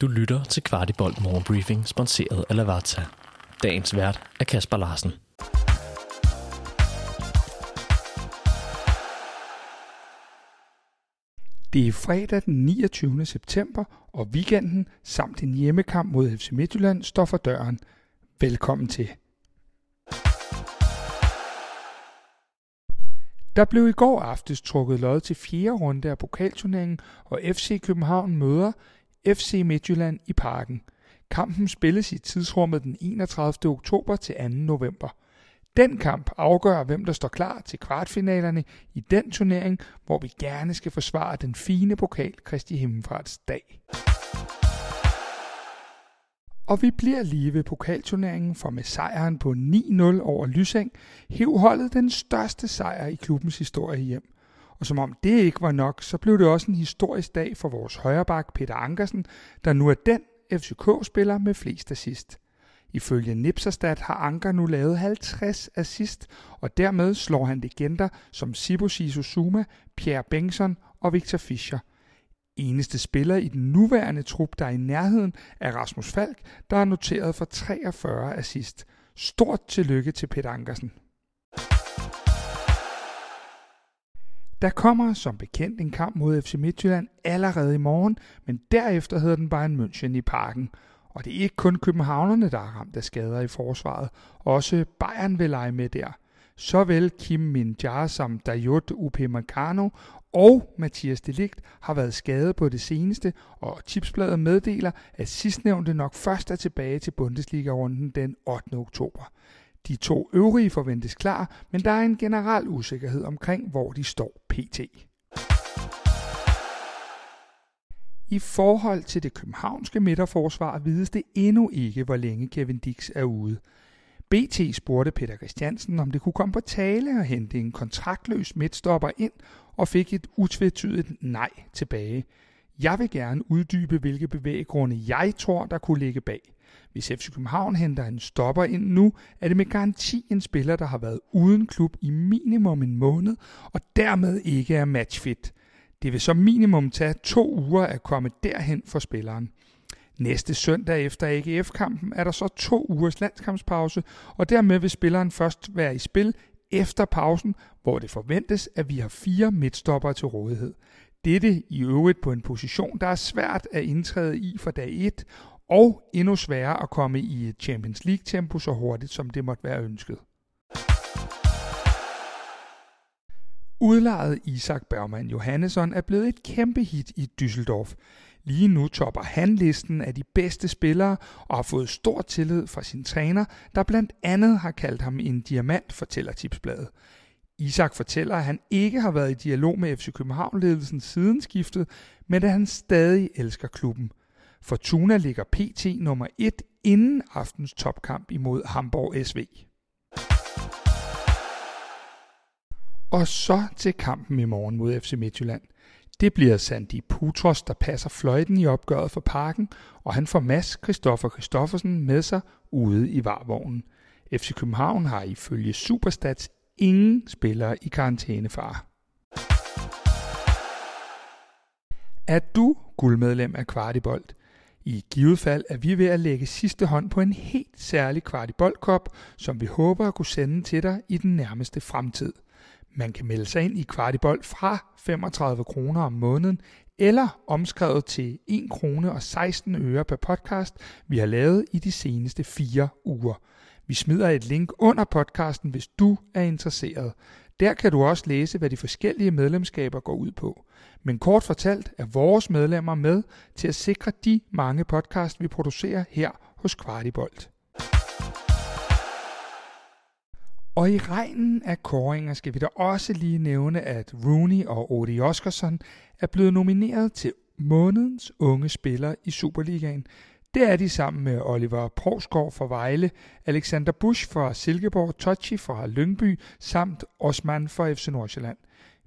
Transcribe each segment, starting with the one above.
Du lytter til Kvartibolt Morgenbriefing, sponsoreret af Lavazza. Dagens vært er Kasper Larsen. Det er fredag den 29. september, og weekenden samt en hjemmekamp mod FC Midtjylland står for døren. Velkommen til. Der blev i går aftes trukket lod til fjerde runde af pokalturneringen, og FC København møder FC Midtjylland i parken. Kampen spilles i tidsrummet den 31. oktober til 2. november. Den kamp afgør, hvem der står klar til kvartfinalerne i den turnering, hvor vi gerne skal forsvare den fine pokal Kristi Himmelfarts dag. Og vi bliver lige ved pokalturneringen, for med sejren på 9-0 over Lyseng, hev holdet den største sejr i klubbens historie hjem. Og som om det ikke var nok, så blev det også en historisk dag for vores højreback Peter Ankersen, der nu er den FCK-spiller med flest assist. Ifølge Nipserstat har Anker nu lavet 50 assist, og dermed slår han legender som Sibo Sisuzuma, Pierre Bengtsson og Victor Fischer. Eneste spiller i den nuværende trup, der er i nærheden, er Rasmus Falk, der er noteret for 43 assist. Stort tillykke til Peter Ankersen. Der kommer som bekendt en kamp mod FC Midtjylland allerede i morgen, men derefter hedder den Bayern München i parken. Og det er ikke kun københavnerne, der er ramt af skader i forsvaret. Også Bayern vil lege med der. Såvel Kim min som Dayot Upamecano og Mathias Delikt har været skadet på det seneste, og Tipsbladet meddeler, at sidstnævnte nok først er tilbage til Bundesliga-runden den 8. oktober. De to øvrige forventes klar, men der er en generel usikkerhed omkring, hvor de står pt. I forhold til det københavnske midterforsvar vides det endnu ikke, hvor længe Kevin Dix er ude. BT spurgte Peter Christiansen, om det kunne komme på tale at hente en kontraktløs midtstopper ind, og fik et utvetydigt nej tilbage. Jeg vil gerne uddybe, hvilke bevæggrunde jeg tror, der kunne ligge bag. Hvis FC København henter en stopper ind nu, er det med garanti en spiller, der har været uden klub i minimum en måned, og dermed ikke er matchfit. Det vil så minimum tage to uger at komme derhen for spilleren. Næste søndag efter AGF-kampen er der så to ugers landskampspause, og dermed vil spilleren først være i spil efter pausen, hvor det forventes, at vi har fire midtstopper til rådighed. Dette i øvrigt på en position, der er svært at indtræde i for dag 1, og endnu sværere at komme i et Champions League-tempo så hurtigt, som det måtte være ønsket. Udlejet Isak Bergman Johannesson er blevet et kæmpe hit i Düsseldorf. Lige nu topper han listen af de bedste spillere og har fået stor tillid fra sin træner, der blandt andet har kaldt ham en diamant, fortæller Tipsbladet. Isak fortæller, at han ikke har været i dialog med FC København-ledelsen siden skiftet, men at han stadig elsker klubben. Fortuna ligger PT nummer 1 inden aftens topkamp imod Hamburg SV. Og så til kampen i morgen mod FC Midtjylland. Det bliver Sandy Putros, der passer fløjten i opgøret for parken, og han får Mads Christoffer Christoffersen med sig ude i varvognen. FC København har ifølge Superstats ingen spillere i karantænefare. Er du guldmedlem af Kvartibolt? I givet fald er vi ved at lægge sidste hånd på en helt særlig kvartiboldkop, som vi håber at kunne sende til dig i den nærmeste fremtid. Man kan melde sig ind i kvartibold fra 35 kroner om måneden, eller omskrevet til 1 krone og 16 øre per podcast, vi har lavet i de seneste fire uger. Vi smider et link under podcasten, hvis du er interesseret. Der kan du også læse, hvad de forskellige medlemskaber går ud på. Men kort fortalt er vores medlemmer med til at sikre de mange podcast, vi producerer her hos Kvartibolt. Og i regnen af koringer skal vi da også lige nævne, at Rooney og Odi Oskarsson er blevet nomineret til månedens unge spiller i Superligaen. Det er de sammen med Oliver Provsgaard fra Vejle, Alexander Busch fra Silkeborg, Tochi fra Lyngby samt Osman fra FC Nordsjælland.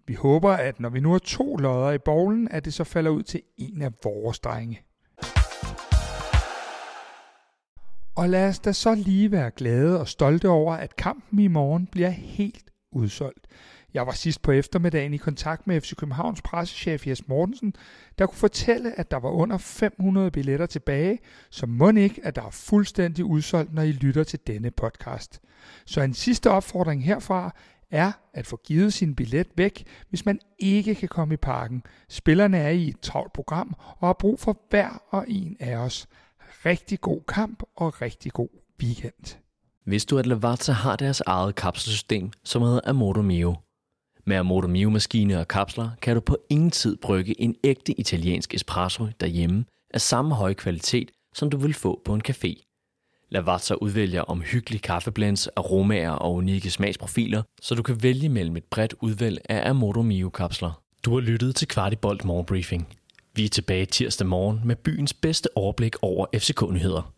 Vi håber, at når vi nu har to lodder i bowlen, at det så falder ud til en af vores drenge. Og lad os da så lige være glade og stolte over, at kampen i morgen bliver helt udsolgt. Jeg var sidst på eftermiddagen i kontakt med FC Københavns pressechef Jes Mortensen, der kunne fortælle, at der var under 500 billetter tilbage, så må ikke, at der er fuldstændig udsolgt, når I lytter til denne podcast. Så en sidste opfordring herfra er at få givet sin billet væk, hvis man ikke kan komme i parken. Spillerne er i et travlt program og har brug for hver og en af os. Rigtig god kamp og rigtig god weekend. Vidste du at Lavazza har deres eget kapselsystem, som hedder Amorto Mio. Med Amorto Mio maskiner og kapsler kan du på ingen tid brygge en ægte italiensk espresso derhjemme af samme høje kvalitet, som du vil få på en café. Lavazza udvælger omhyggelige kaffeblends, aromaer og unikke smagsprofiler, så du kan vælge mellem et bredt udvalg af Amorto Mio kapsler. Du har lyttet til Kvartibolt Morgenbriefing. Vi er tilbage tirsdag morgen med byens bedste overblik over FCK-nyheder.